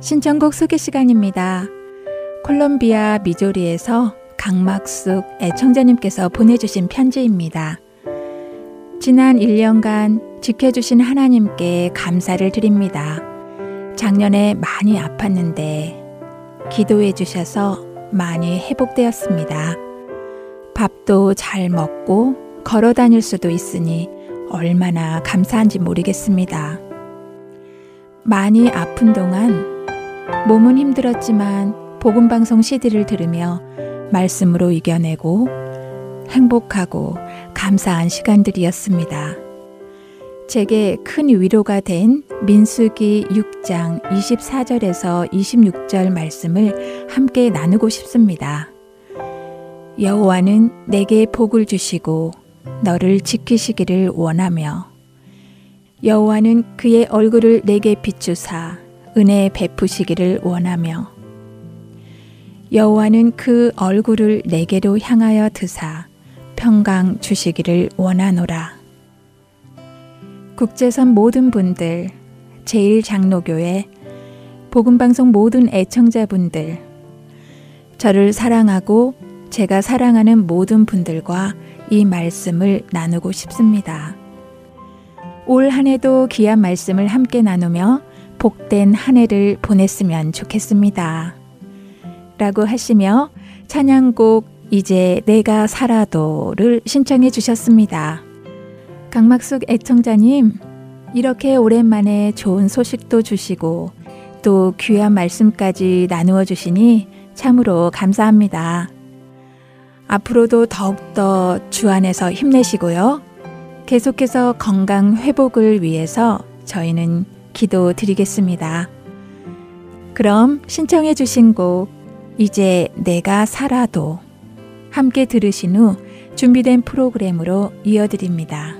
신청곡 소개 시간입니다. 콜롬비아 미조리에서 강막숙 애청자님께서 보내주신 편지입니다. 지난 1년간 지켜주신 하나님께 감사를 드립니다. 작년에 많이 아팠는데 기도해 주셔서 많이 회복되었습니다. 밥도 잘 먹고 걸어 다닐 수도 있으니 얼마나 감사한지 모르겠습니다. 많이 아픈 동안 몸은 힘들었지만 복음방송 CD를 들으며 말씀으로 이겨내고 행복하고 감사한 시간들이었습니다. 제게 큰 위로가 된 민수기 6장 24절에서 26절 말씀을 함께 나누고 싶습니다. 여호와는 내게 복을 주시고 너를 지키시기를 원하며 여호와는 그의 얼굴을 내게 비추사 은혜 베푸시기를 원하며 여호와는 그 얼굴을 내게로 향하여 드사 평강 주시기를 원하노라. 국제선 모든 분들, 제일장로교회, 복음방송 모든 애청자분들, 저를 사랑하고 제가 사랑하는 모든 분들과 이 말씀을 나누고 싶습니다. 올 한 해도 귀한 말씀을 함께 나누며 복된 한 해를 보냈으면 좋겠습니다. 라고 하시며 찬양곡 이제 내가 살아도를 신청해 주셨습니다. 강막숙 애청자님, 이렇게 오랜만에 좋은 소식도 주시고 또 귀한 말씀까지 나누어 주시니 참으로 감사합니다. 앞으로도 더욱더 주 안에서 힘내시고요. 계속해서 건강 회복을 위해서 저희는 기도 드리겠습니다. 그럼 신청해 주신 곡 이제 내가 살아도 함께 들으신 후 준비된 프로그램으로 이어드립니다.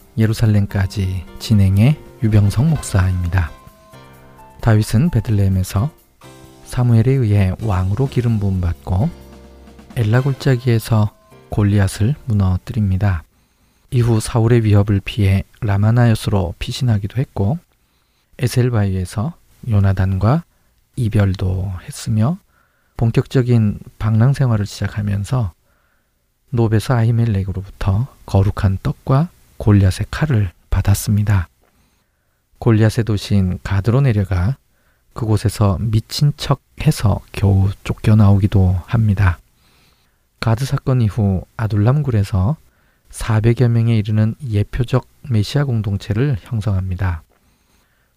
예루살렘까지 진행의 유병성 목사입니다. 다윗은 베들레헴에서 사무엘에 의해 왕으로 기름 부음 받고 엘라 골짜기에서 골리앗을 무너뜨립니다. 이후 사울의 위협을 피해 라마나요스로 피신하기도 했고 에셀바이에서 요나단과 이별도 했으며 본격적인 방랑 생활을 시작하면서 노베스 아히멜렉으로부터 거룩한 떡과 골리앗의 칼을 받았습니다. 골리앗의 도시인 가드로 내려가 그곳에서 미친 척 해서 겨우 쫓겨나오기도 합니다. 가드 사건 이후 아둘람굴에서 400여 명에 이르는 예표적 메시아 공동체를 형성합니다.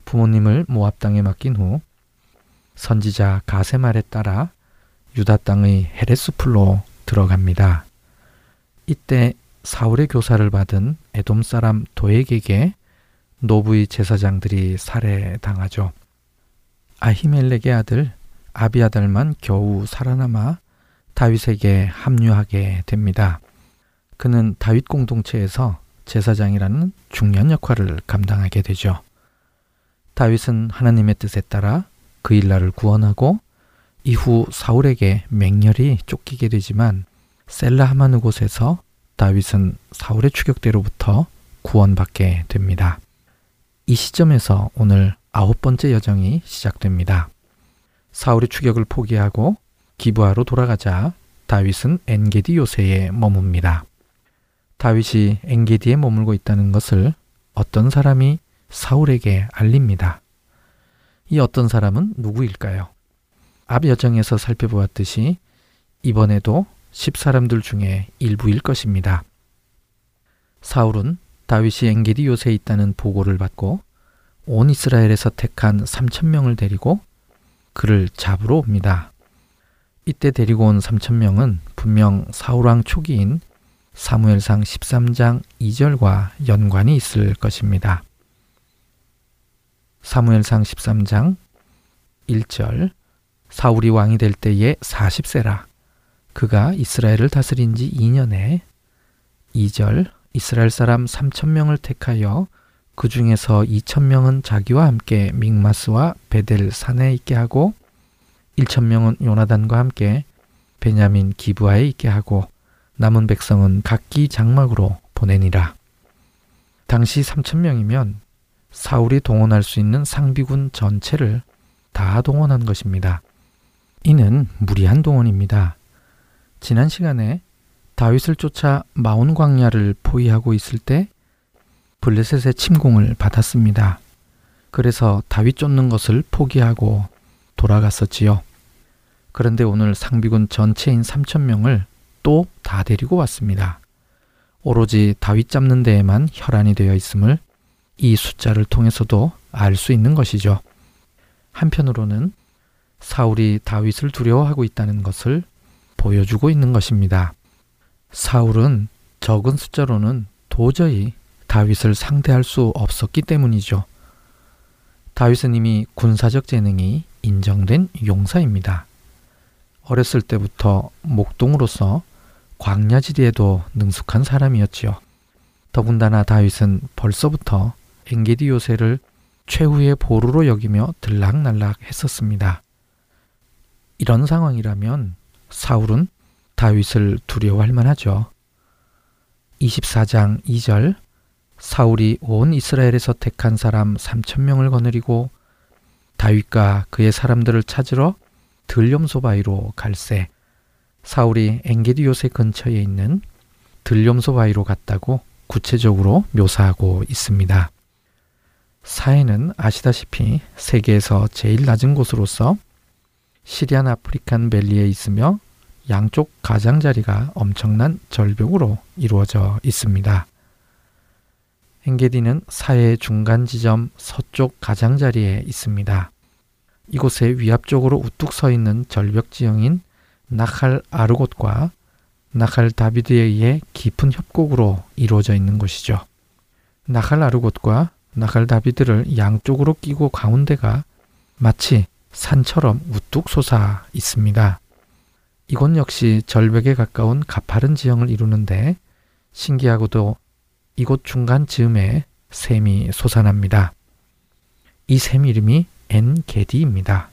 부모님을 모압 당에 맡긴 후 선지자 가세 말에 따라 유다 땅의 헤레스 풀로 들어갑니다. 이때 사울의 교사를 받은 에돔 사람 도액에게 노부의 제사장들이 살해당하죠. 아히멜렉의 아들 아비아달만 겨우 살아남아 다윗에게 합류하게 됩니다. 그는 다윗 공동체에서 제사장이라는 중요한 역할을 감당하게 되죠. 다윗은 하나님의 뜻에 따라 그 일날을 구원하고 이후 사울에게 맹렬히 쫓기게 되지만 셀라 하마느 곳에서 다윗은 사울의 추격대로부터 구원받게 됩니다. 이 시점에서 오늘 아홉 번째 여정이 시작됩니다. 사울의 추격을 포기하고 기부하로 돌아가자 다윗은 엔게디 요새에 머뭅니다. 다윗이 엔게디에 머물고 있다는 것을 어떤 사람이 사울에게 알립니다. 이 어떤 사람은 누구일까요? 앞 여정에서 살펴보았듯이 이번에도 십 사람들 중에 일부일 것입니다. 사울은 다윗이 엔게디 요새에 있다는 보고를 받고 온 이스라엘에서 택한 3천 명을 데리고 그를 잡으러 옵니다. 이때 데리고 온 3천 명은 분명 사울왕 초기인 사무엘상 13장 2절과 연관이 있을 것입니다. 사무엘상 13장 1절 사울이 왕이 될 때에 40세라 그가 이스라엘을 다스린 지 2년에 2절 이스라엘 사람 3천 명을 택하여 그 중에서 2천 명은 자기와 함께 믹마스와 베델 산에 있게 하고 1천 명은 요나단과 함께 베냐민 기부하에 있게 하고 남은 백성은 각기 장막으로 보내니라. 당시 3천 명이면 사울이 동원할 수 있는 상비군 전체를 다 동원한 것입니다. 이는 무리한 동원입니다. 지난 시간에 다윗을 쫓아 마온 광야를 포위하고 있을 때 블레셋의 침공을 받았습니다. 그래서 다윗 쫓는 것을 포기하고 돌아갔었지요. 그런데 오늘 상비군 전체인 3천 명을 또 다 데리고 왔습니다. 오로지 다윗 잡는 데에만 혈안이 되어 있음을 이 숫자를 통해서도 알 수 있는 것이죠. 한편으로는 사울이 다윗을 두려워하고 있다는 것을 보여주고 있는 것입니다. 사울은 적은 숫자로는 도저히 다윗을 상대할 수 없었기 때문이죠. 다윗은 이미 군사적 재능이 인정된 용사입니다. 어렸을 때부터 목동으로서 광야지대에도 능숙한 사람이었지요. 더군다나 다윗은 벌써부터 엔게디 요새를 최후의 보루로 여기며 들락날락 했었습니다. 이런 상황이라면 사울은 다윗을 두려워할 만하죠. 24장 2절 사울이 온 이스라엘에서 택한 사람 3천 명을 거느리고 다윗과 그의 사람들을 찾으러 들염소 바위로 갈새 사울이 엥게디 요새 근처에 있는 들염소 바위로 갔다고 구체적으로 묘사하고 있습니다. 사해는 아시다시피 세계에서 제일 낮은 곳으로서 Syrian African Valley에 있으며 양쪽 가장자리가 엄청난 절벽으로 이루어져 있습니다. 엥게디는 사해의 중간 지점 서쪽 가장자리에 있습니다. 이곳에 위압적으로 우뚝 서 있는 절벽 지형인 나칼 아르곳과 나칼 다비드에 의해 깊은 협곡으로 이루어져 있는 곳이죠. 나칼 아르곳과 나칼 다비드를 양쪽으로 끼고 가운데가 마치 산처럼 우뚝 솟아 있습니다. 이곳 역시 절벽에 가까운 가파른 지형을 이루는데 신기하고도 이곳 중간 즈음에 샘이 솟아납니다. 이 샘 이름이 엔게디입니다.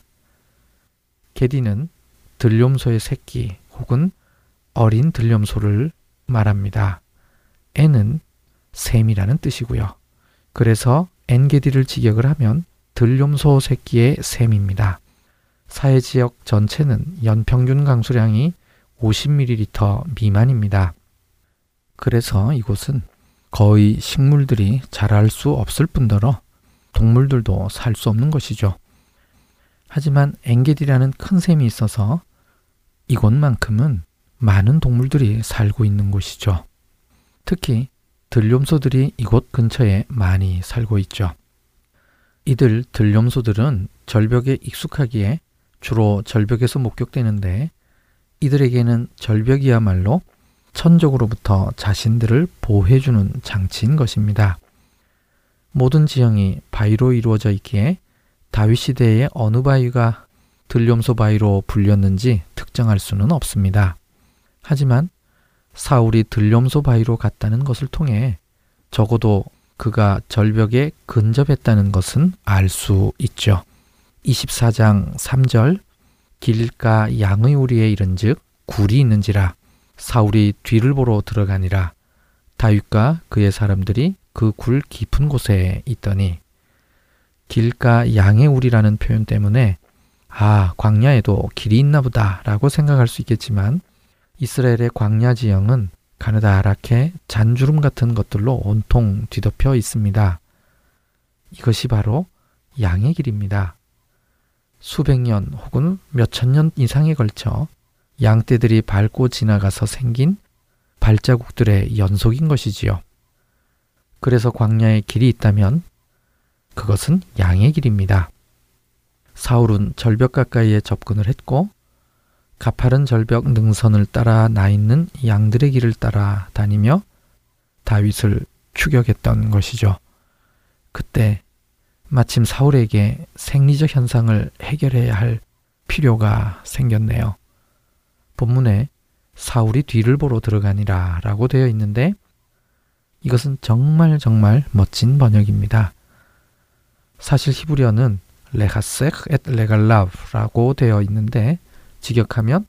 게디는 들염소의 새끼 혹은 어린 들염소를 말합니다. 엔은 샘이라는 뜻이고요. 그래서 엔게디를 직역을 하면 들염소 새끼의 샘입니다. 사해 지역 전체는 연평균 강수량이 50ml 미만입니다. 그래서 이곳은 거의 식물들이 자랄 수 없을 뿐더러 동물들도 살 수 없는 것이죠. 하지만 엥게디라는 큰 샘이 있어서 이곳만큼은 많은 동물들이 살고 있는 곳이죠. 특히 들염소들이 이곳 근처에 많이 살고 있죠. 이들 들염소들은 절벽에 익숙하기에 주로 절벽에서 목격되는데 이들에게는 절벽이야말로 천적으로부터 자신들을 보호해주는 장치인 것입니다. 모든 지형이 바위로 이루어져 있기에 다윗 시대의 어느 바위가 들염소 바위로 불렸는지 특정할 수는 없습니다. 하지만 사울이 들염소 바위로 갔다는 것을 통해 적어도 그가 절벽에 근접했다는 것은 알 수 있죠. 24장 3절 길가 양의 우리에 이른즉 굴이 있는지라 사울이 뒤를 보러 들어가니라 다윗과 그의 사람들이 그 굴 깊은 곳에 있더니 길가 양의 우리라는 표현 때문에 아 광야에도 길이 있나 보다라고 생각할 수 있겠지만 이스라엘의 광야 지형은 가느다랗게 잔주름 같은 것들로 온통 뒤덮여 있습니다. 이것이 바로 양의 길입니다. 수백 년 혹은 몇천 년 이상에 걸쳐 양떼들이 밟고 지나가서 생긴 발자국들의 연속인 것이지요. 그래서 광야에 길이 있다면 그것은 양의 길입니다. 사울은 절벽 가까이에 접근을 했고 가파른 절벽 능선을 따라 나 있는 양들의 길을 따라 다니며 다윗을 추격했던 것이죠. 그때 마침 사울에게 생리적 현상을 해결해야 할 필요가 생겼네요. 본문에 사울이 뒤를 보러 들어가니라 라고 되어 있는데 이것은 정말 정말 멋진 번역입니다. 사실 히브리어는 레하섹 엣 레갈라브라고 되어 있는데 직역하면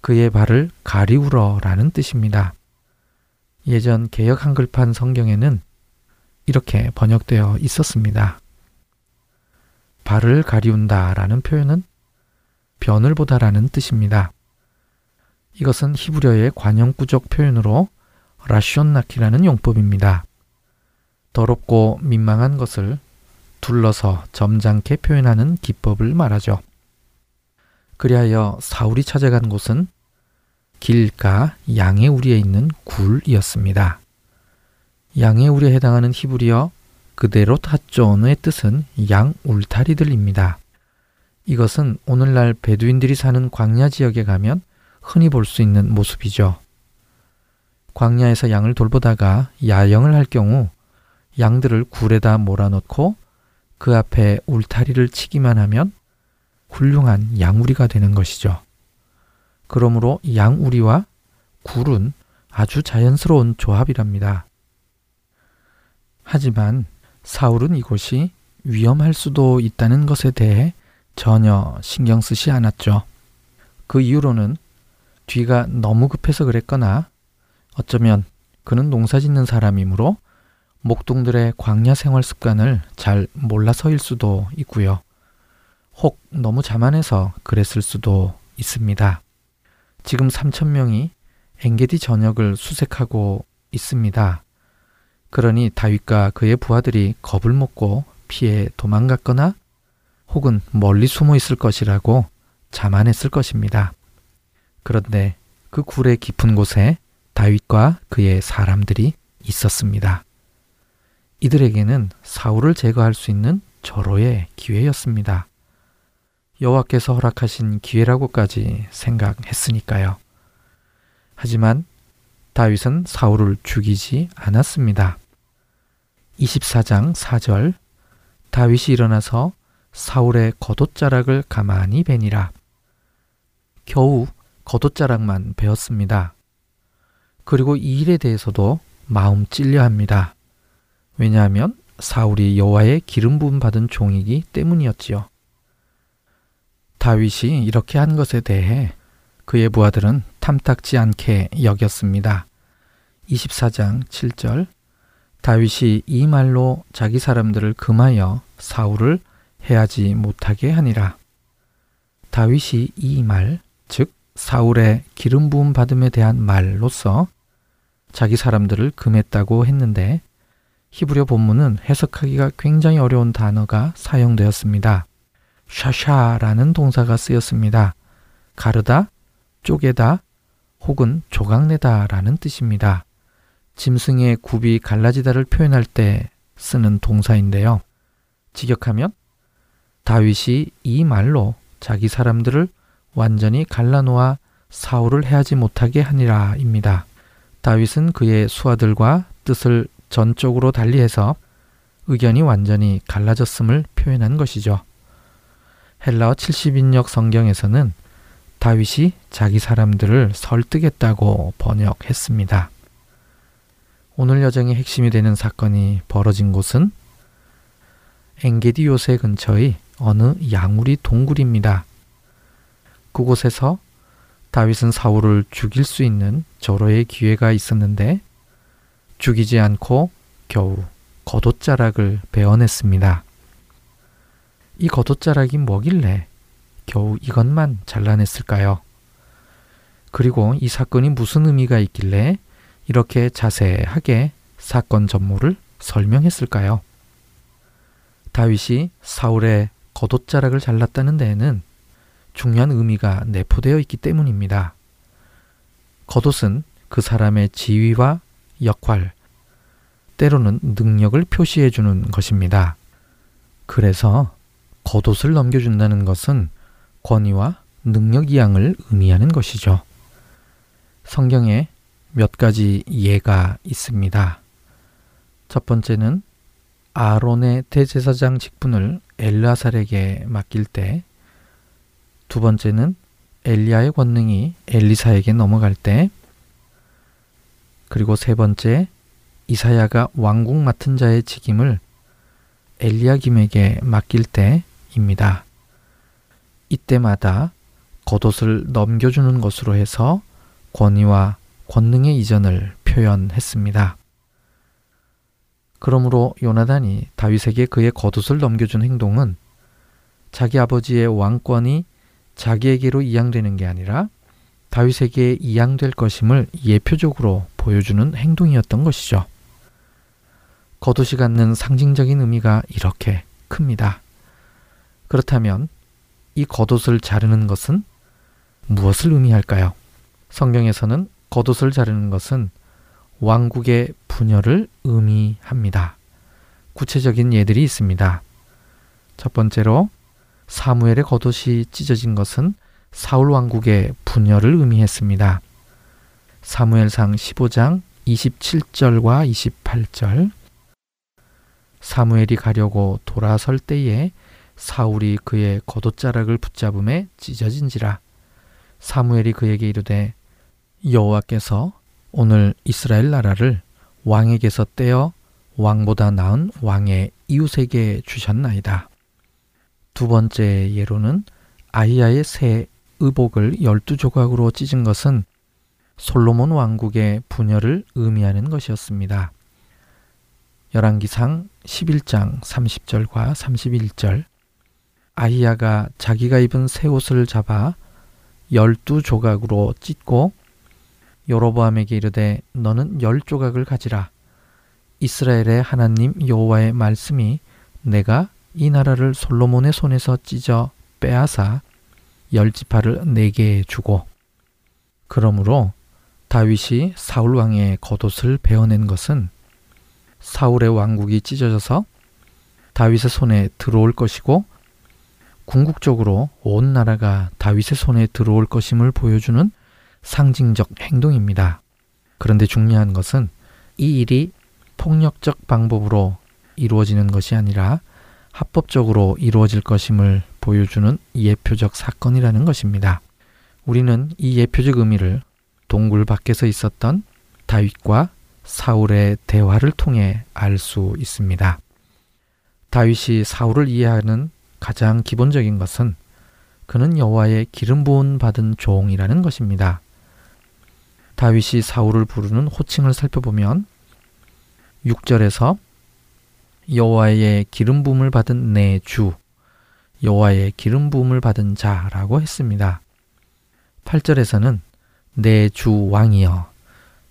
그의 발을 가리우러라는 뜻입니다. 예전 개역 한글판 성경에는 이렇게 번역되어 있었습니다. 발을 가리운다 라는 표현은 변을 보다라는 뜻입니다. 이것은 히브리어의 관형구적 표현으로 라시온나키라는 용법입니다. 더럽고 민망한 것을 둘러서 점잖게 표현하는 기법을 말하죠. 그리하여 사울이 찾아간 곳은 길가 양의 우리에 있는 굴이었습니다. 양의 우리에 해당하는 히브리어 그대로 타존의 뜻은 양 울타리들입니다. 이것은 오늘날 베두인들이 사는 광야 지역에 가면 흔히 볼 수 있는 모습이죠. 광야에서 양을 돌보다가 야영을 할 경우 양들을 굴에다 몰아넣고 그 앞에 울타리를 치기만 하면 훌륭한 양우리가 되는 것이죠. 그러므로 양우리와 굴은 아주 자연스러운 조합이랍니다. 하지만 사울은 이곳이 위험할 수도 있다는 것에 대해 전혀 신경 쓰지 않았죠. 그 이유로는 뒤가 너무 급해서 그랬거나 어쩌면 그는 농사 짓는 사람이므로 목동들의 광야 생활 습관을 잘 몰라서일 수도 있고요. 혹 너무 자만해서 그랬을 수도 있습니다. 지금 3천 명이 엔게디 전역을 수색하고 있습니다. 그러니 다윗과 그의 부하들이 겁을 먹고 피해 도망갔거나 혹은 멀리 숨어 있을 것이라고 자만했을 것입니다. 그런데 그 굴의 깊은 곳에 다윗과 그의 사람들이 있었습니다. 이들에게는 사울을 제거할 수 있는 절호의 기회였습니다. 여호와께서 허락하신 기회라고까지 생각했으니까요. 하지만 다윗은 사울을 죽이지 않았습니다. 24장 4절 다윗이 일어나서 사울의 겉옷자락을 가만히 베니라. 겨우 겉옷자락만 베었습니다. 그리고 이 일에 대해서도 마음 찔려 합니다. 왜냐하면 사울이 여호와의 기름 부음 받은 종이기 때문이었지요. 다윗이 이렇게 한 것에 대해 그의 부하들은 탐탁지 않게 여겼습니다. 24장 7절 다윗이 이 말로 자기 사람들을 금하여 사울을 해하지 못하게 하니라. 다윗이 이 말, 즉 사울의 기름 부음 받음에 대한 말로서 자기 사람들을 금했다고 했는데 히브리어 본문은 해석하기가 굉장히 어려운 단어가 사용되었습니다. 샤샤라는 동사가 쓰였습니다. 가르다, 쪼개다, 혹은 조각내다라는 뜻입니다. 짐승의 굽이 갈라지다를 표현할 때 쓰는 동사인데요. 직역하면 다윗이 이 말로 자기 사람들을 완전히 갈라놓아 사울을 해하지 못하게 하니라입니다. 다윗은 그의 수하들과 뜻을 전적으로 달리해서 의견이 완전히 갈라졌음을 표현한 것이죠. 헬라어 70인역 성경에서는 다윗이 자기 사람들을 설득했다고 번역했습니다. 오늘 여정의 핵심이 되는 사건이 벌어진 곳은 엥게디 요새 근처의 어느 양우리 동굴입니다. 그곳에서 다윗은 사울을 죽일 수 있는 절호의 기회가 있었는데 죽이지 않고 겨우 겉옷자락을 베어냈습니다. 이 겉옷자락이 뭐길래 겨우 이것만 잘라냈을까요? 그리고 이 사건이 무슨 의미가 있길래 이렇게 자세하게 사건 전모를 설명했을까요? 다윗이 사울의 겉옷자락을 잘랐다는 데에는 중요한 의미가 내포되어 있기 때문입니다. 겉옷은 그 사람의 지위와 역할, 때로는 능력을 표시해 주는 것입니다. 그래서 겉옷을 넘겨준다는 것은 권위와 능력 이양을 의미하는 것이죠. 성경에 몇 가지 예가 있습니다. 첫 번째는 아론의 대제사장 직분을 엘라살에게 맡길 때, 두 번째는 엘리야의 권능이 엘리사에게 넘어갈 때, 그리고 세 번째 이사야가 왕국 맡은 자의 직임을 엘리야김에게 맡길 때입니다. 이때마다 겉옷을 넘겨주는 것으로 해서 권위와 권능의 이전을 표현했습니다. 그러므로 요나단이 다윗에게 그의 겉옷을 넘겨준 행동은 자기 아버지의 왕권이 자기에게로 이양되는 게 아니라 다윗에게 이양될 것임을 예표적으로 보여주는 행동이었던 것이죠. 겉옷이 갖는 상징적인 의미가 이렇게 큽니다. 그렇다면 이 겉옷을 자르는 것은 무엇을 의미할까요? 성경에서는 겉옷을 자르는 것은 왕국의 분열을 의미합니다. 구체적인 예들이 있습니다. 첫 번째로 사무엘의 겉옷이 찢어진 것은 사울 왕국의 분열을 의미했습니다. 사무엘상 15장 27절과 28절 사무엘이 가려고 돌아설 때에 사울이 그의 겉옷자락을 붙잡음에 찢어진지라 사무엘이 그에게 이르되 여호와께서 오늘 이스라엘 나라를 왕에게서 떼어 왕보다 나은 왕의 이웃에게 주셨나이다. 두 번째 예로는 아이야의 새 의복을 열두 조각으로 찢은 것은 솔로몬 왕국의 분열을 의미하는 것이었습니다. 열왕기상 11장 30절과 31절 아히야가 자기가 입은 새 옷을 잡아 열두 조각으로 찢고 여로보암에게 이르되 너는 열 조각을 가지라. 이스라엘의 하나님 여호와의 말씀이 내가 이 나라를 솔로몬의 손에서 찢어 빼앗아 열 지파를 내게 주고 그러므로 다윗이 사울 왕의 겉옷을 베어낸 것은 사울의 왕국이 찢어져서 다윗의 손에 들어올 것이고 궁극적으로 온 나라가 다윗의 손에 들어올 것임을 보여주는 상징적 행동입니다. 그런데 중요한 것은 이 일이 폭력적 방법으로 이루어지는 것이 아니라 합법적으로 이루어질 것임을 보여주는 예표적 사건이라는 것입니다. 우리는 이 예표적 의미를 동굴 밖에서 있었던 다윗과 사울의 대화를 통해 알 수 있습니다. 다윗이 사울을 이해하는 가장 기본적인 것은 그는 여호와의 기름 부은 받은 종이라는 것입니다. 다윗이 사울을 부르는 호칭을 살펴보면 6절에서 여호와의 기름 부음을 받은 내 주, 여호와의 기름 부음을 받은 자라고 했습니다. 8절에서는 내 주 왕이여,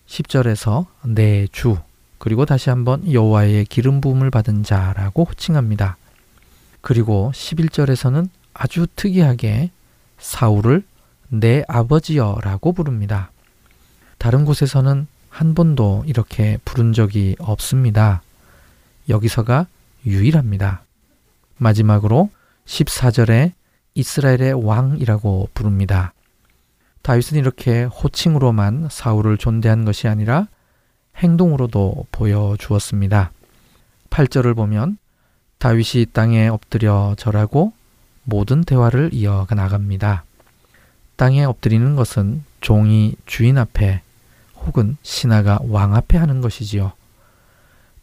10절에서 내 주, 그리고 다시 한번 여호와의 기름 부음을 받은 자라고 호칭합니다. 그리고 11절에서는 아주 특이하게 사울을 내 아버지여라고 부릅니다. 다른 곳에서는 한 번도 이렇게 부른 적이 없습니다. 여기서가 유일합니다. 마지막으로 14절에 이스라엘의 왕이라고 부릅니다. 다윗은 이렇게 호칭으로만 사울을 존대한 것이 아니라 행동으로도 보여주었습니다. 8절을 보면 다윗이 땅에 엎드려 절하고 모든 대화를 이어가 나갑니다. 땅에 엎드리는 것은 종이 주인 앞에 혹은 신하가 왕 앞에 하는 것이지요.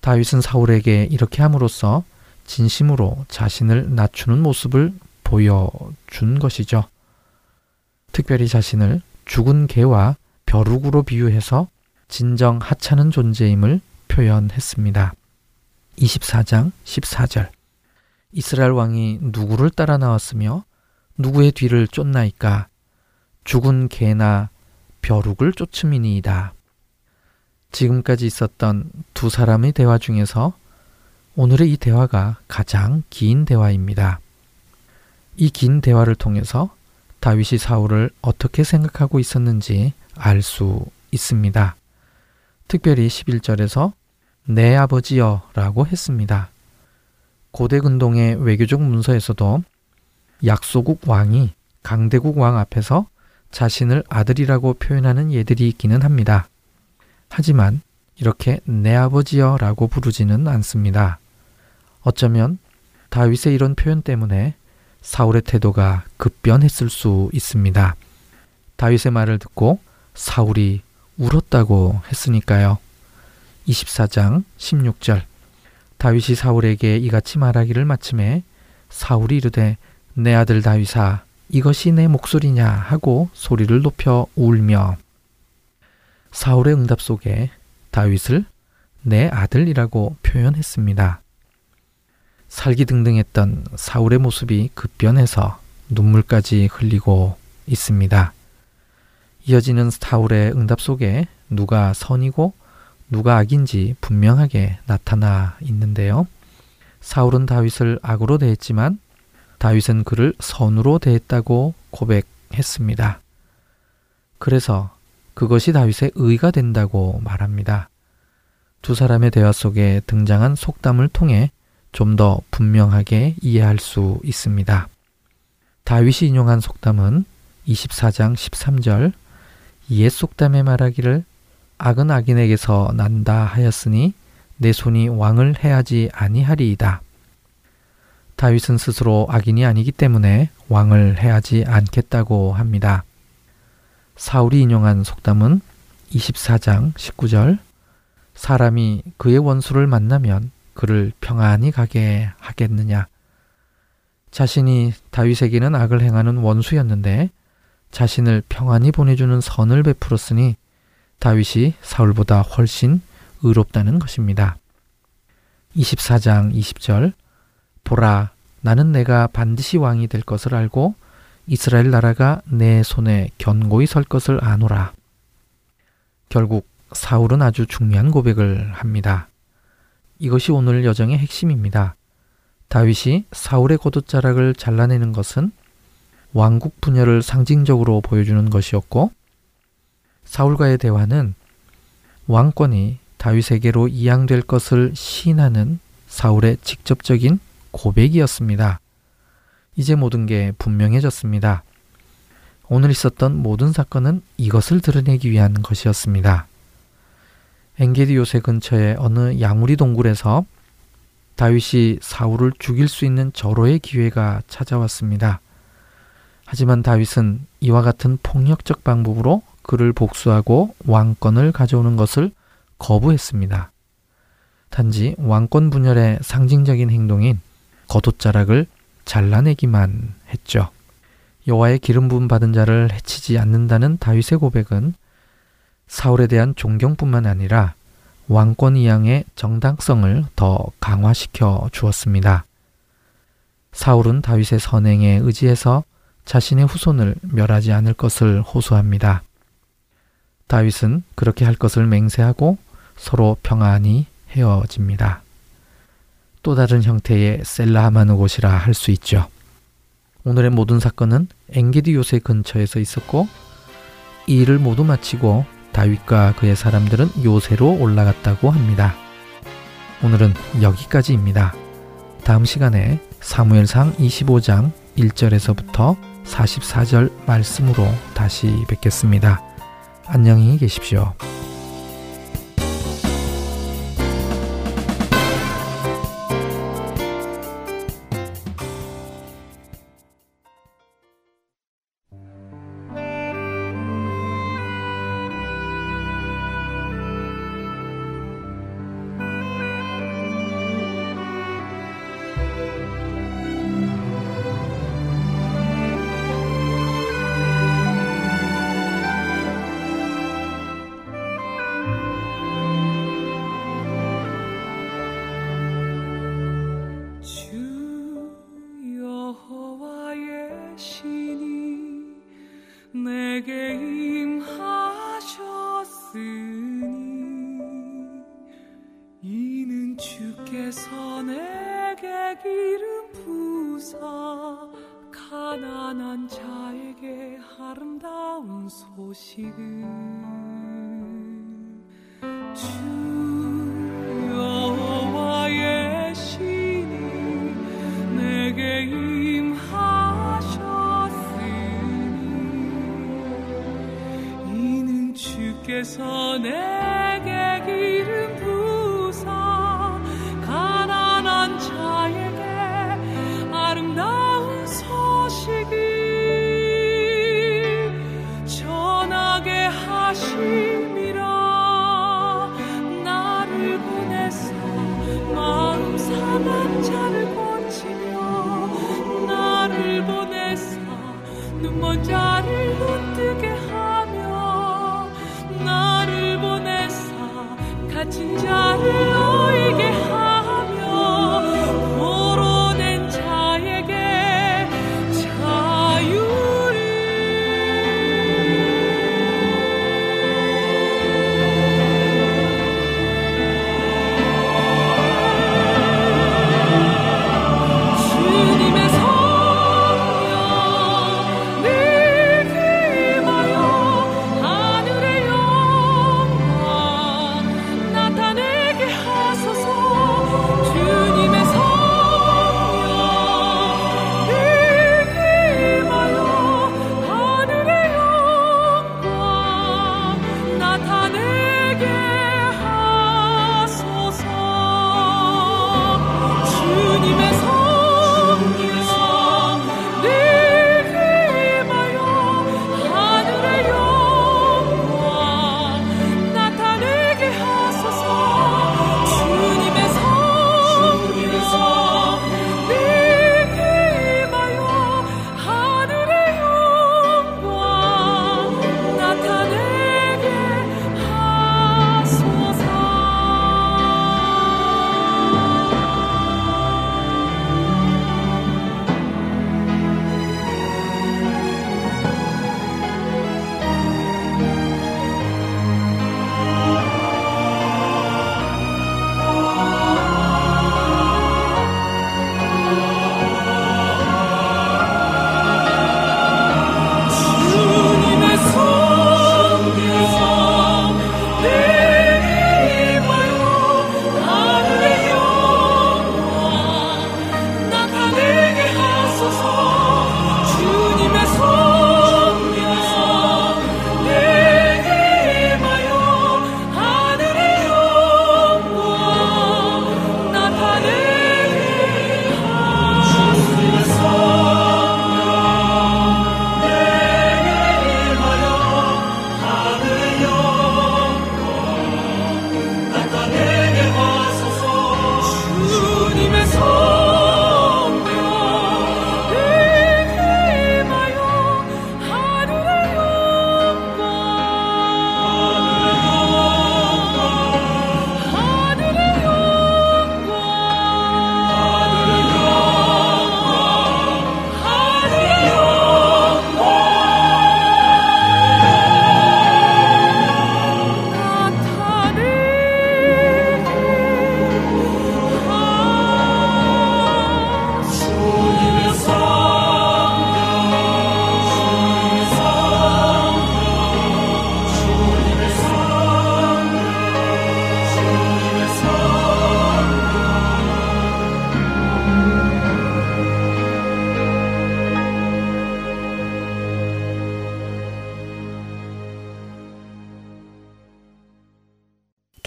다윗은 사울에게 이렇게 함으로써 진심으로 자신을 낮추는 모습을 보여준 것이죠. 특별히 자신을 죽은 개와 벼룩으로 비유해서 진정 하찮은 존재임을 표현했습니다. 24장 14절 이스라엘 왕이 누구를 따라 나왔으며 누구의 뒤를 쫓나이까 죽은 개나 벼룩을 쫓음이니이다. 지금까지 있었던 두 사람의 대화 중에서 오늘의 이 대화가 가장 긴 대화입니다. 이 긴 대화를 통해서 다윗이 사울을 어떻게 생각하고 있었는지 알 수 있습니다. 특별히 11절에서 내 아버지여 라고 했습니다. 고대 근동의 외교적 문서에서도 약소국 왕이 강대국 왕 앞에서 자신을 아들이라고 표현하는 예들이 있기는 합니다. 하지만 이렇게 내 아버지여 라고 부르지는 않습니다. 어쩌면 다윗의 이런 표현 때문에 사울의 태도가 급변했을 수 있습니다. 다윗의 말을 듣고 사울이 울었다고 했으니까요. 24장 16절 다윗이 사울에게 이같이 말하기를 마침에 사울이 이르되 내 아들 다윗아 이것이 내 목소리냐 하고 소리를 높여 울며 사울의 응답 속에 다윗을 내 아들이라고 표현했습니다. 살기 등등했던 사울의 모습이 급변해서 눈물까지 흘리고 있습니다. 이어지는 사울의 응답 속에 누가 선이고 누가 악인지 분명하게 나타나 있는데요. 사울은 다윗을 악으로 대했지만 다윗은 그를 선으로 대했다고 고백했습니다. 그래서 그것이 다윗의 의가 된다고 말합니다. 두 사람의 대화 속에 등장한 속담을 통해 좀 더 분명하게 이해할 수 있습니다. 다윗이 인용한 속담은 24장 13절 옛 속담에 말하기를 악은 악인에게서 난다 하였으니 내 손이 왕을 해하지 아니하리이다. 다윗은 스스로 악인이 아니기 때문에 왕을 해하지 않겠다고 합니다. 사울이 인용한 속담은 24장 19절 사람이 그의 원수를 만나면 그를 평안히 가게 하겠느냐. 자신이 다윗에게는 악을 행하는 원수였는데 자신을 평안히 보내주는 선을 베풀었으니 다윗이 사울보다 훨씬 의롭다는 것입니다. 24장 20절 보라 나는 내가 반드시 왕이 될 것을 알고 이스라엘 나라가 내 손에 견고히 설 것을 아노라. 결국 사울은 아주 중요한 고백을 합니다. 이것이 오늘 여정의 핵심입니다. 다윗이 사울의 고도자락을 잘라내는 것은 왕국 분열을 상징적으로 보여주는 것이었고 사울과의 대화는 왕권이 다윗에게로 이양될 것을 시인하는 사울의 직접적인 고백이었습니다. 이제 모든 게 분명해졌습니다. 오늘 있었던 모든 사건은 이것을 드러내기 위한 것이었습니다. 엔게디 요새 근처의 어느 야무리 동굴에서 다윗이 사울을 죽일 수 있는 절호의 기회가 찾아왔습니다. 하지만 다윗은 이와 같은 폭력적 방법으로 그를 복수하고 왕권을 가져오는 것을 거부했습니다. 단지 왕권 분열의 상징적인 행동인 겉옷자락을 잘라내기만 했죠. 여호와의 기름 부음 받은 자를 해치지 않는다는 다윗의 고백은 사울에 대한 존경뿐만 아니라 왕권 이양의 정당성을 더 강화시켜 주었습니다. 사울은 다윗의 선행에 의지해서 자신의 후손을 멸하지 않을 것을 호소합니다. 다윗은 그렇게 할 것을 맹세하고 서로 평안히 헤어집니다. 또 다른 형태의 셀라하마누 곳이라 할 수 있죠. 오늘의 모든 사건은 엥게디 요새 근처에서 있었고 이 일을 모두 마치고 다윗과 그의 사람들은 요새로 올라갔다고 합니다. 오늘은 여기까지입니다. 다음 시간에 사무엘상 25장 1절에서부터 44절 말씀으로 다시 뵙겠습니다. 안녕히 계십시오. 아름다운 소식은 주 여호와의 신이 내게 임하셨으니 이는 주께서 내게 기름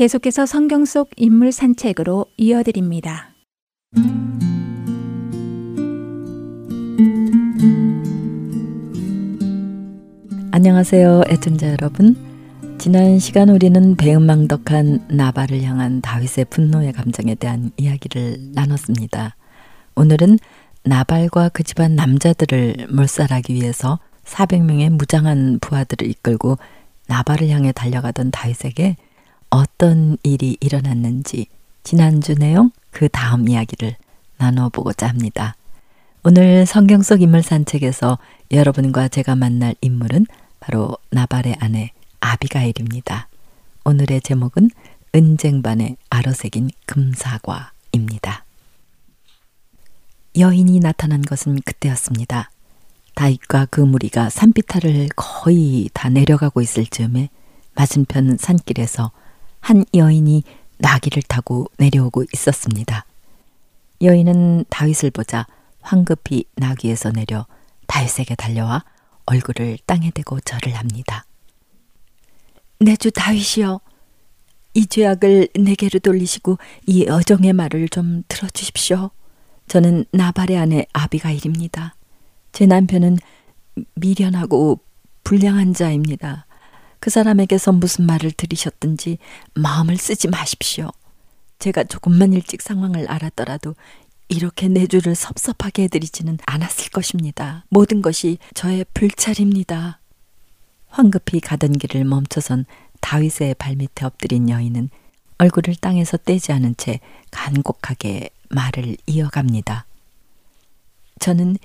계속해서 성경 속 인물 산책으로 이어드립니다. 안녕하세요, 애청자 여러분. 지난 시간 우리는 배은망덕한 나발을 향한 다윗의 분노의 감정에 대한 이야기를 나눴습니다. 오늘은 나발과 그 집안 남자들을 몰살하기 위해서 400명의 무장한 부하들을 이끌고 나발을 향해 달려가던 다윗에게 어떤 일이 일어났는지 지난주 내용 그 다음 이야기를 나눠보고자 합니다. 오늘 성경 속 인물 산책에서 여러분과 제가 만날 인물은 바로 나발의 아내 아비가일입니다. 오늘의 제목은 은쟁반에 아로새긴 금사과입니다. 여인이 나타난 것은 그때였습니다. 다윗과 그 무리가 산비탈을 거의 다 내려가고 있을 즈음에 맞은편 산길에서 한 여인이 나귀를 타고 내려오고 있었습니다. 여인은 다윗을 보자 황급히 나귀에서 내려 다윗에게 달려와 얼굴을 땅에 대고 절을 합니다. 내 주 다윗이여, 이 죄악을 내게로 돌리시고 이 어정의 말을 좀 들어주십시오. 저는 나발의 아내 아비가일입니다. 제 남편은 미련하고 불량한 자입니다. 그 사람에게서 무슨 말을 들으셨든지 마음을 쓰지 마십시오. 제가 조금만 일찍 상황을 알았더라도 이렇게 내주를 섭섭하게 해드리지는 않았을 것입니다. 모든 것이 저의 불찰입니다. 황급히 가던 길을 멈춰선 다윗의 발밑에 엎드린 여인은 얼굴을 땅에서 떼지 않은 채 간곡하게 말을 이어갑니다. 저는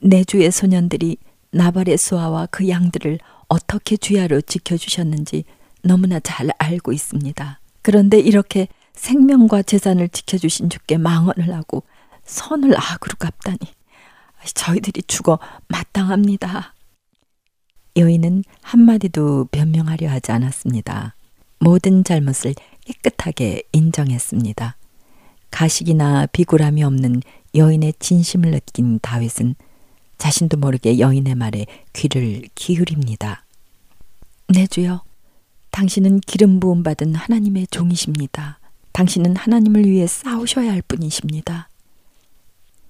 내 주의 소년들이 나발의 수아와 그 양들을 어떻게 주야로 지켜주셨는지 너무나 잘 알고 있습니다. 그런데 이렇게 생명과 재산을 지켜주신 주께 망언을 하고 선을 악으로 갚다니 저희들이 죽어 마땅합니다. 여인은 한마디도 변명하려 하지 않았습니다. 모든 잘못을 깨끗하게 인정했습니다. 가식이나 비굴함이 없는 여인의 진심을 느낀 다윗은 자신도 모르게 여인의 말에 귀를 기울입니다. 내 네, 주여, 당신은 기름 부음 받은 하나님의 종이십니다. 당신은 하나님을 위해 싸우셔야 할 뿐이십니다.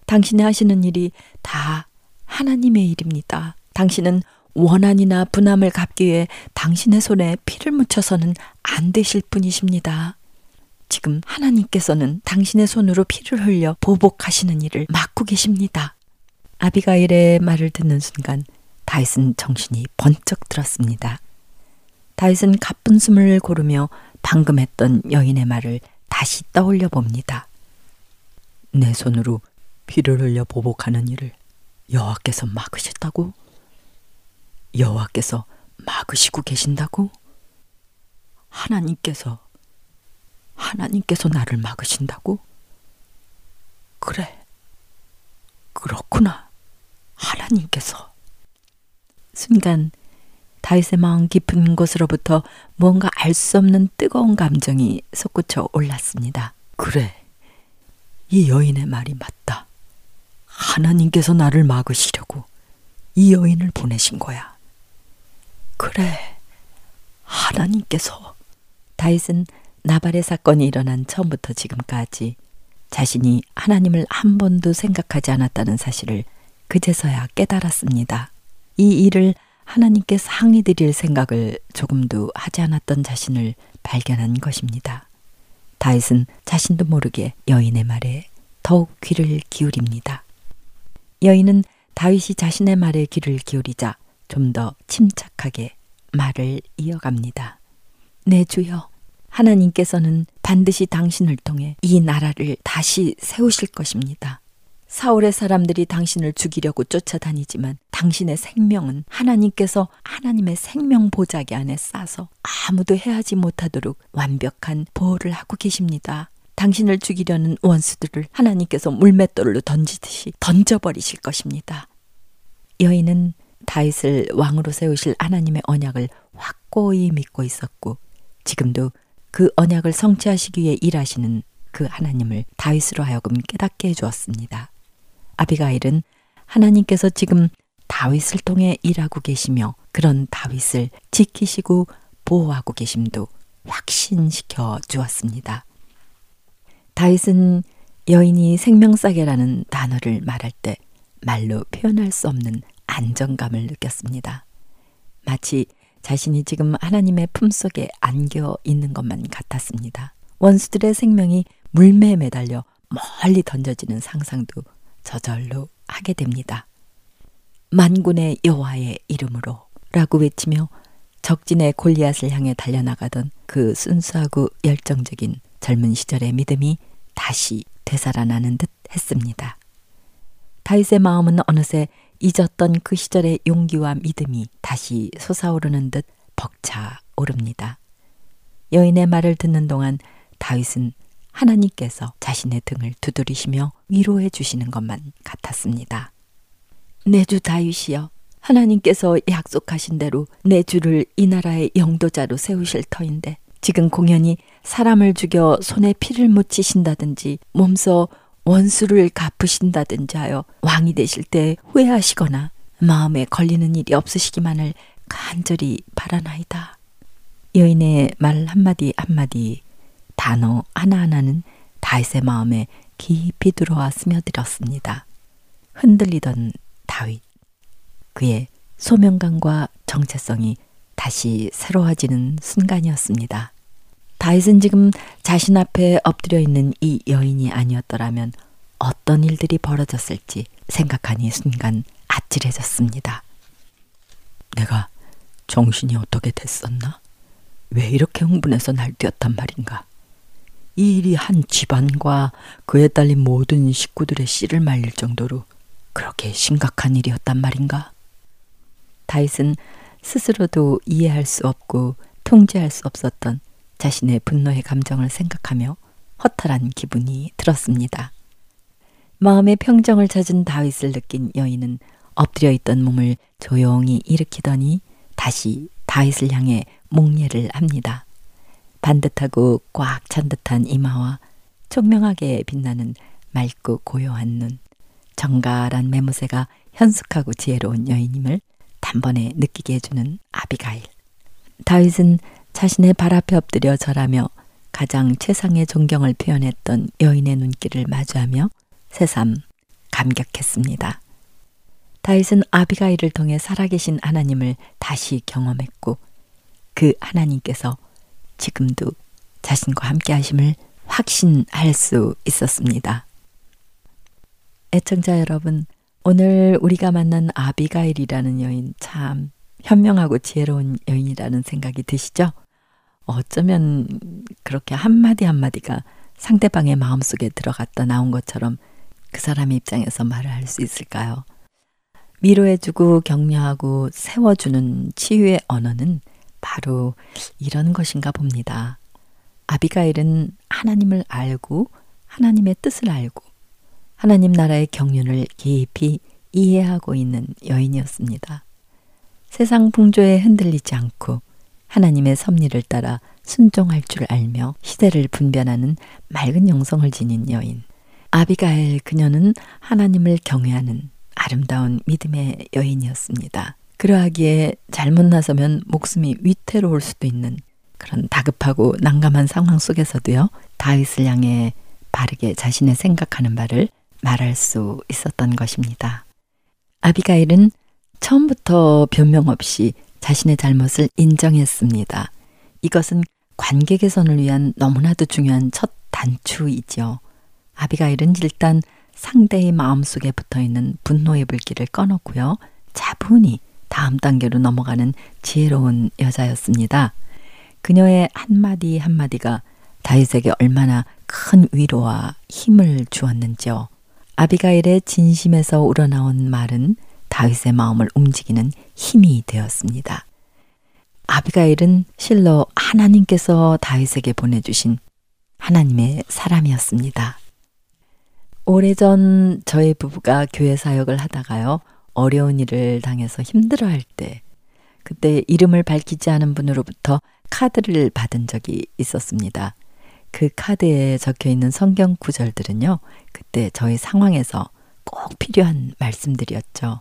당신이 하시는 일이 다 하나님의 일입니다. 당신은 원한이나 분함을 갚기 위해 당신의 손에 피를 묻혀서는 안 되실 뿐이십니다. 지금 하나님께서는 당신의 손으로 피를 흘려 보복하시는 일을 막고 계십니다. 아비가일의 말을 듣는 순간 다윗은 정신이 번쩍 들었습니다. 다윗은 가쁜 숨을 고르며 방금 했던 여인의 말을 다시 떠올려 봅니다. 내 손으로 피를 흘려 보복하는 일을 여호와께서 막으셨다고? 여호와께서 막으시고 계신다고? 하나님께서 하나님께서 나를 막으신다고? 그래. 그렇구나. 하나님께서. 순간 다윗의 마음 깊은 곳으로부터 뭔가 알 수 없는 뜨거운 감정이 솟구쳐 올랐습니다. 그래. 이 여인의 말이 맞다. 하나님께서 나를 막으시려고 이 여인을 보내신 거야. 그래, 하나님께서. 다윗은 나발의 사건이 일어난 처음부터 지금까지 자신이 하나님을 한 번도 생각하지 않았다는 사실을 그제서야 깨달았습니다. 이 일을 하나님께 상의 드릴 생각을 조금도 하지 않았던 자신을 발견한 것입니다. 다윗은 자신도 모르게 여인의 말에 더욱 귀를 기울입니다. 여인은 다윗이 자신의 말에 귀를 기울이자 좀 더 침착하게 말을 이어갑니다. 내 주여, 하나님께서는 반드시 당신을 통해 이 나라를 다시 세우실 것입니다. 사울의 사람들이 당신을 죽이려고 쫓아다니지만 당신의 생명은 하나님께서 하나님의 생명 보자기 안에 싸서 아무도 해하지 못하도록 완벽한 보호를 하고 계십니다. 당신을 죽이려는 원수들을 하나님께서 물맷돌로 던지듯이 던져버리실 것입니다. 여인은 다윗을 왕으로 세우실 하나님의 언약을 확고히 믿고 있었고 지금도 그 언약을 성취하시기 위해 일하시는 그 하나님을 다윗으로 하여금 깨닫게 해 주었습니다. 아비가일은 하나님께서 지금 다윗을 통해 일하고 계시며 그런 다윗을 지키시고 보호하고 계심도 확신시켜 주었습니다. 다윗은 여인이 생명싸개라는 단어를 말할 때 말로 표현할 수 없는 안정감을 느꼈습니다. 마치 자신이 지금 하나님의 품속에 안겨 있는 것만 같았습니다. 원수들의 생명이 물매에 매달려 멀리 던져지는 상상도 저절로 하게 됩니다. 만군의 여호와의 이름으로 라고 외치며 적진의 골리앗을 향해 달려나가던 그 순수하고 열정적인 젊은 시절의 믿음이 다시 되살아나는 듯 했습니다. 다윗의 마음은 어느새 잊었던 그 시절의 용기와 믿음이 다시 솟아오르는 듯 벅차 오릅니다. 여인의 말을 듣는 동안 다윗은 하나님께서 자신의 등을 두드리시며 위로해 주시는 것만 같았습니다. 내주 다윗이여 하나님께서 약속하신 대로 내 주를 이 나라의 영도자로 세우실 터인데 지금 공연히 사람을 죽여 손에 피를 묻히신다든지 몸소 원수를 갚으신다든지 하여 왕이 되실 때 후회하시거나 마음에 걸리는 일이 없으시기만을 간절히 바라나이다. 여인의 말 한마디 한마디 단어 하나하나는 다윗의 마음에 깊이 들어와 스며들었습니다. 흔들리던 다윗. 그의 소명감과 정체성이 다시 새로워지는 순간이었습니다. 다윗은 지금 자신 앞에 엎드려 있는 이 여인이 아니었더라면 어떤 일들이 벌어졌을지 생각하니 순간 아찔해졌습니다. 내가 정신이 어떻게 됐었나? 왜 이렇게 흥분해서 날뛰었단 말인가? 이 일이 한 집안과 그에 딸린 모든 식구들의 씨를 말릴 정도로 그렇게 심각한 일이었단 말인가? 다윗은 스스로도 이해할 수 없고 통제할 수 없었던 자신의 분노의 감정을 생각하며 허탈한 기분이 들었습니다. 마음의 평정을 찾은 다윗을 느낀 여인은 엎드려 있던 몸을 조용히 일으키더니 다시 다윗을 향해 목례를 합니다. 반듯하고 꽉 찬 듯한 이마와 총명하게 빛나는 맑고 고요한 눈, 정갈한 매무새가 현숙하고 지혜로운 여인임을 단번에 느끼게 해주는 아비가일. 다윗은 자신의 발 앞에 엎드려 절하며 가장 최상의 존경을 표현했던 여인의 눈길을 마주하며 새삼 감격했습니다. 다윗은 아비가일을 통해 살아계신 하나님을 다시 경험했고 그 하나님께서 지금도 자신과 함께 하심을 확신할 수 있었습니다. 애청자 여러분, 오늘 우리가 만난 아비가일이라는 여인 참 현명하고 지혜로운 여인이라는 생각이 드시죠? 어쩌면 그렇게 한마디 한마디가 상대방의 마음속에 들어갔다 나온 것처럼 그 사람의 입장에서 말을 할 수 있을까요? 위로해주고 격려하고 세워주는 치유의 언어는 바로 이런 것인가 봅니다. 아비가일은 하나님을 알고 하나님의 뜻을 알고 하나님 나라의 경륜을 깊이 이해하고 있는 여인이었습니다. 세상 풍조에 흔들리지 않고 하나님의 섭리를 따라 순종할 줄 알며 시대를 분별하는 맑은 영성을 지닌 여인. 아비가엘 그녀는 하나님을 경외하는 아름다운 믿음의 여인이었습니다. 그러하기에 잘못 나서면 목숨이 위태로울 수도 있는 그런 다급하고 난감한 상황 속에서도요, 다윗을 향해 바르게 자신의 생각하는 바를 말할 수 있었던 것입니다. 아비가일은 처음부터 변명 없이 자신의 잘못을 인정했습니다. 이것은 관계 개선을 위한 너무나도 중요한 첫 단추이죠. 아비가일은 일단 상대의 마음속에 붙어 있는 분노의 불길을 꺼놓고요. 차분히 다음 단계로 넘어가는 지혜로운 여자였습니다. 그녀의 한마디 한마디가 다윗에게 얼마나 큰 위로와 힘을 주었는지요. 아비가일의 진심에서 우러나온 말은 다윗의 마음을 움직이는 힘이 되었습니다. 아비가일은 실로 하나님께서 다윗에게 보내주신 하나님의 사람이었습니다. 오래전 저희 부부가 교회 사역을 하다가요, 어려운 일을 당해서 힘들어할 때, 그때 이름을 밝히지 않은 분으로부터 카드를 받은 적이 있었습니다. 그 카드에 적혀 있는 성경 구절들은요, 그때 저희 상황에서 꼭 필요한 말씀들이었죠.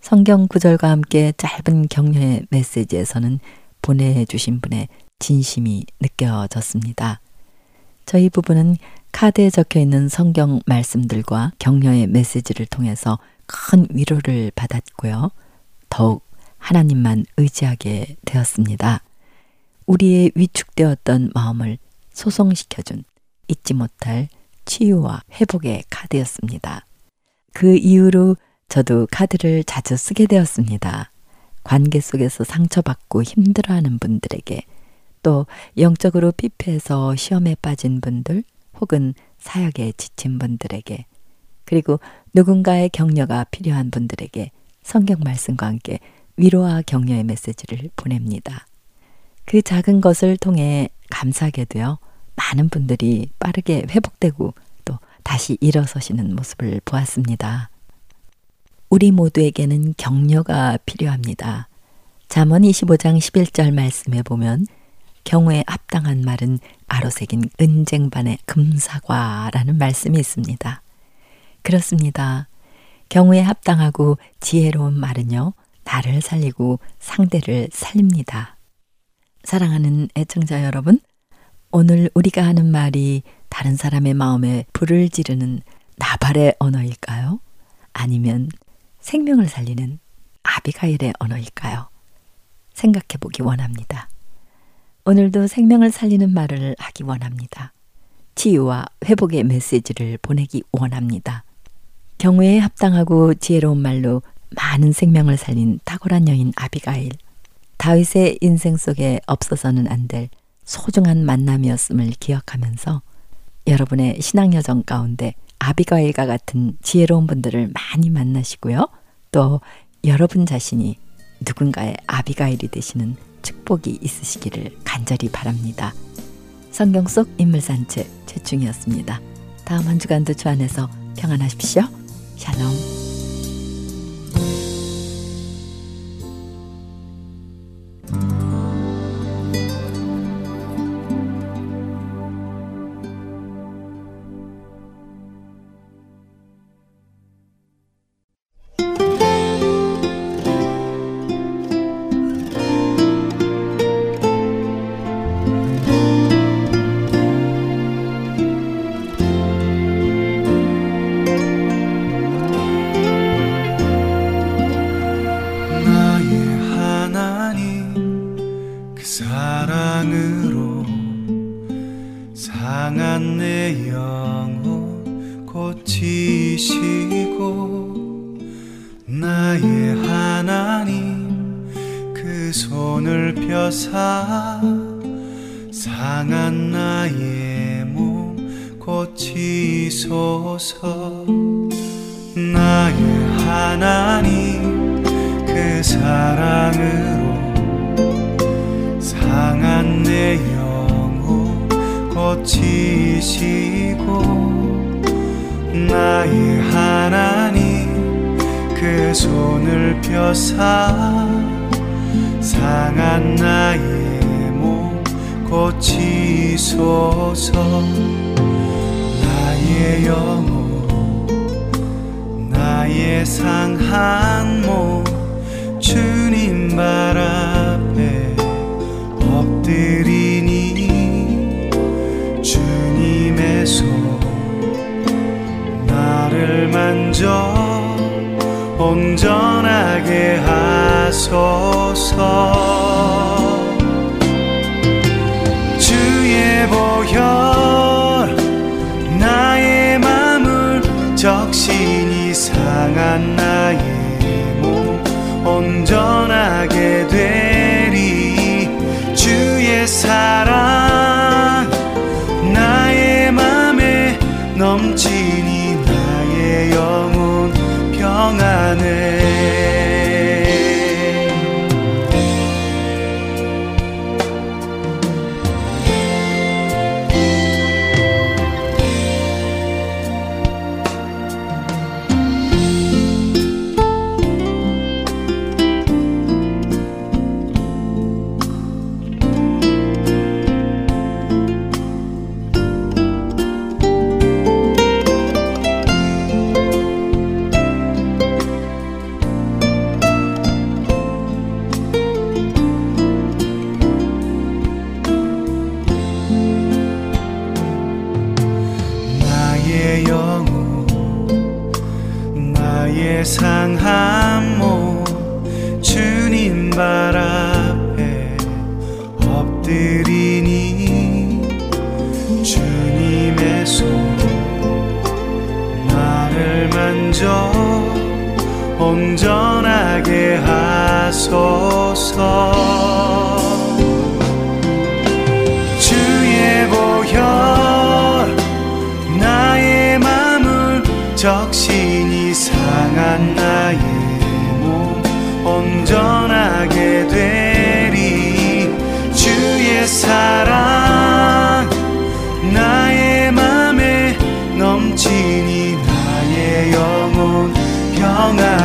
성경 구절과 함께 짧은 격려의 메시지에서는 보내주신 분의 진심이 느껴졌습니다. 저희 부부는 카드에 적혀 있는 성경 말씀들과 격려의 메시지를 통해서 큰 위로를 받았고요. 더욱 하나님만 의지하게 되었습니다. 우리의 위축되었던 마음을 소송시켜준 잊지 못할 치유와 회복의 카드였습니다. 그 이후로 저도 카드를 자주 쓰게 되었습니다. 관계 속에서 상처받고 힘들어하는 분들에게 또 영적으로 피폐해서 시험에 빠진 분들 혹은 사역에 지친 분들에게 그리고 누군가의 격려가 필요한 분들에게 성경 말씀과 함께 위로와 격려의 메시지를 보냅니다. 그 작은 것을 통해 감사하게 되어 많은 분들이 빠르게 회복되고 또 다시 일어서시는 모습을 보았습니다. 우리 모두에게는 격려가 필요합니다. 잠언 25장 11절 말씀에 보면 경우에 합당한 말은 아로새긴 은쟁반의 금사과라는 말씀이 있습니다. 그렇습니다. 경우에 합당하고 지혜로운 말은요, 나를 살리고 상대를 살립니다. 사랑하는 애청자 여러분, 오늘 우리가 하는 말이 다른 사람의 마음에 불을 지르는 나발의 언어일까요? 아니면 생명을 살리는 아비가일의 언어일까요? 생각해 보기 원합니다. 오늘도 생명을 살리는 말을 하기 원합니다. 치유와 회복의 메시지를 보내기 원합니다. 경우에 합당하고 지혜로운 말로 많은 생명을 살린 탁월한 여인 아비가일. 다윗의 인생 속에 없어서는 안 될 소중한 만남이었음을 기억하면서 여러분의 신앙 여정 가운데 아비가일과 같은 지혜로운 분들을 많이 만나시고요. 또 여러분 자신이 누군가의 아비가일이 되시는 축복이 있으시기를 간절히 바랍니다. 성경 속 인물 산책 최충이었습니다. 다음 한 주간도 주 안에서 평안하십시오. سلام 나의 하나님 그 손을 펴사 상한 나의 몸 고치소서. 나의 영혼 나의 상한 몸 주님 발 앞에 엎드리니 주님의 손 만져 온전하게 하소서. 주의 보혈 나의 마음을 적신이 상한 나의 몸 온전하게 발 앞에 엎드리니 주님의 손 나를 만져 온전하게 하소서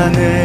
안해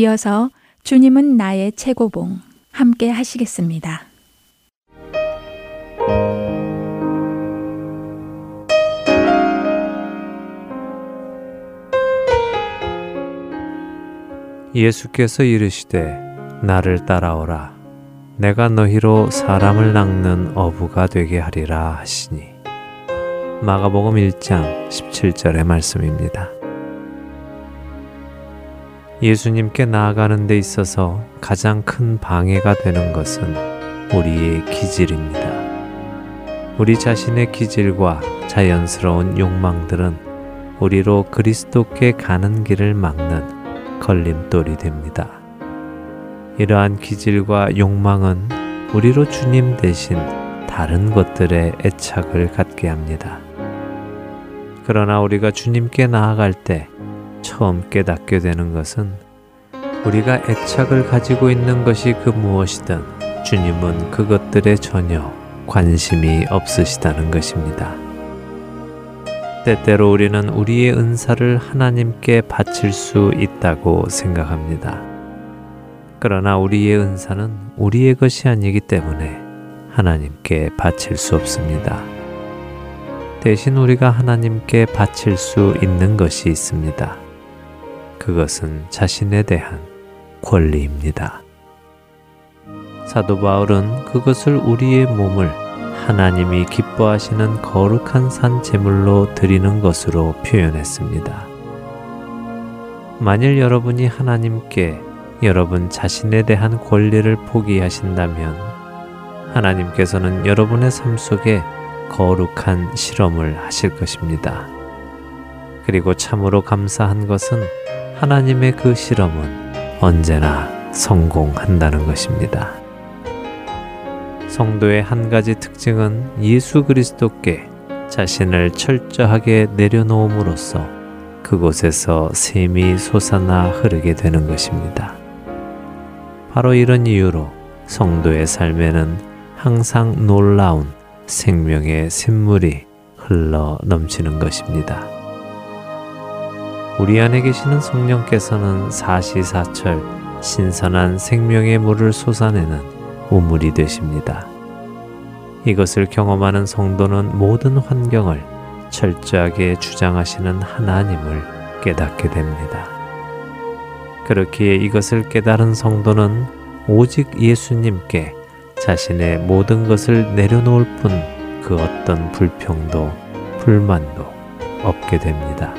이어서 주님은 나의 최고봉 함께 하시겠습니다. 예수께서 이르시되 나를 따라오라 내가 너희로 사람을 낚는 어부가 되게 하리라 하시니 마가복음 1장 17절의 말씀입니다. 예수님께 나아가는 데 있어서 가장 큰 방해가 되는 것은 우리의 기질입니다. 우리 자신의 기질과 자연스러운 욕망들은 우리로 그리스도께 가는 길을 막는 걸림돌이 됩니다. 이러한 기질과 욕망은 우리로 주님 대신 다른 것들에 애착을 갖게 합니다. 그러나 우리가 주님께 나아갈 때 처음 깨닫게 되는 것은 우리가 애착을 가지고 있는 것이 그 무엇이든 주님은 그것들에 전혀 관심이 없으시다는 것입니다. 때때로 우리는 우리의 은사를 하나님께 바칠 수 있다고 생각합니다. 그러나 우리의 은사는 우리의 것이 아니기 때문에 하나님께 바칠 수 없습니다. 대신 우리가 하나님께 바칠 수 있는 것이 있습니다. 그것은 자신에 대한 권리입니다. 사도 바울은 그것을 우리의 몸을 하나님이 기뻐하시는 거룩한 산 제물로 드리는 것으로 표현했습니다. 만일 여러분이 하나님께 여러분 자신에 대한 권리를 포기하신다면 하나님께서는 여러분의 삶 속에 거룩한 실험을 하실 것입니다. 그리고 참으로 감사한 것은 하나님의 그 실험은 언제나 성공한다는 것입니다. 성도의 한 가지 특징은 예수 그리스도께 자신을 철저하게 내려놓음으로써 그곳에서 샘이 솟아나 흐르게 되는 것입니다. 바로 이런 이유로 성도의 삶에는 항상 놀라운 생명의 샘물이 흘러 넘치는 것입니다. 우리 안에 계시는 성령께서는 사시사철 신선한 생명의 물을 솟아내는 우물이 되십니다. 이것을 경험하는 성도는 모든 환경을 철저하게 주장하시는 하나님을 깨닫게 됩니다. 그렇기에 이것을 깨달은 성도는 오직 예수님께 자신의 모든 것을 내려놓을 뿐그 어떤 불평도 불만도 없게 됩니다.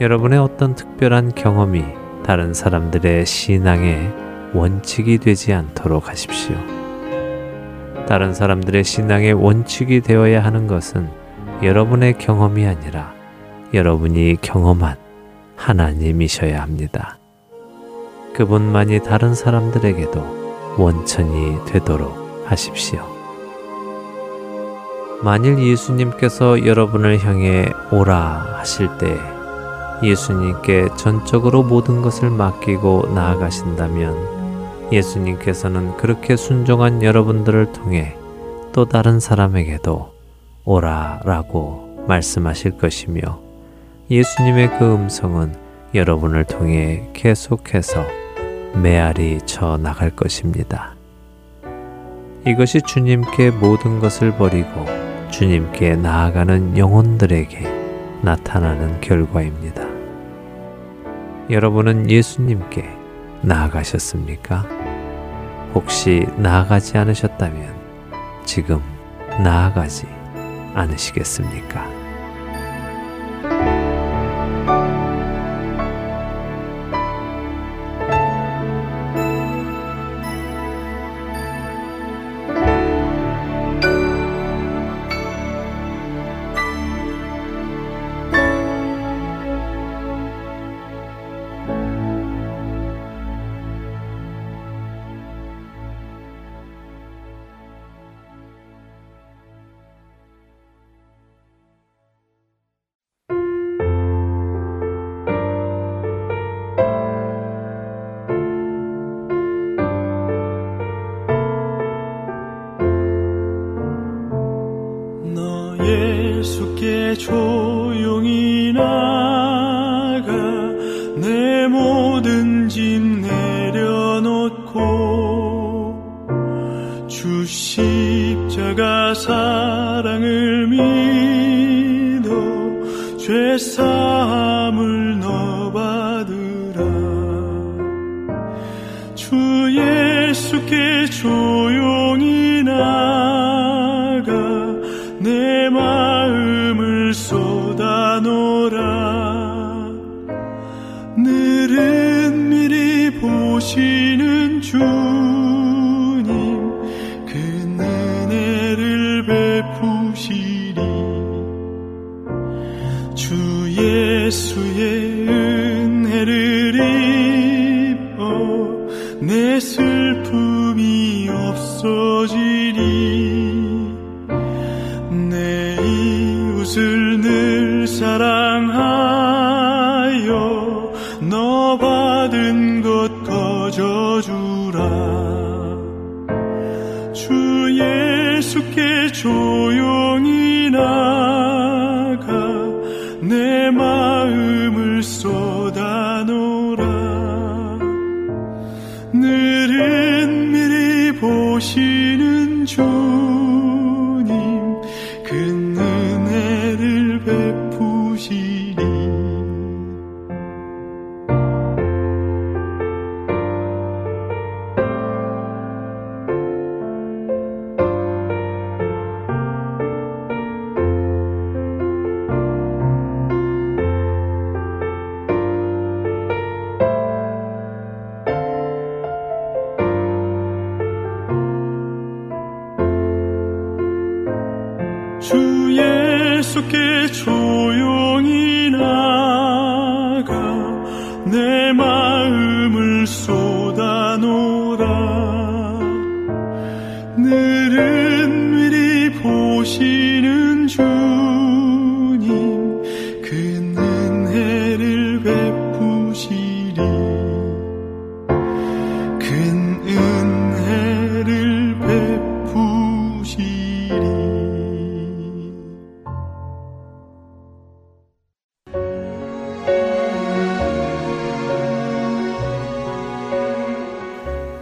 여러분의 어떤 특별한 경험이 다른 사람들의 신앙의 원칙이 되지 않도록 하십시오. 다른 사람들의 신앙의 원칙이 되어야 하는 것은 여러분의 경험이 아니라 여러분이 경험한 하나님이셔야 합니다. 그분만이 다른 사람들에게도 원천이 되도록 하십시오. 만일 예수님께서 여러분을 향해 오라 하실 때 예수님께 전적으로 모든 것을 맡기고 나아가신다면 예수님께서는 그렇게 순종한 여러분들을 통해 또 다른 사람에게도 오라 라고 말씀하실 것이며 예수님의 그 음성은 여러분을 통해 계속해서 메아리 쳐 나갈 것입니다. 이것이 주님께 모든 것을 버리고 주님께 나아가는 영혼들에게 나타나는 결과입니다. 여러분은 예수님께 나아가셨습니까? 혹시 나아가지 않으셨다면 지금 나아가지 않으시겠습니까?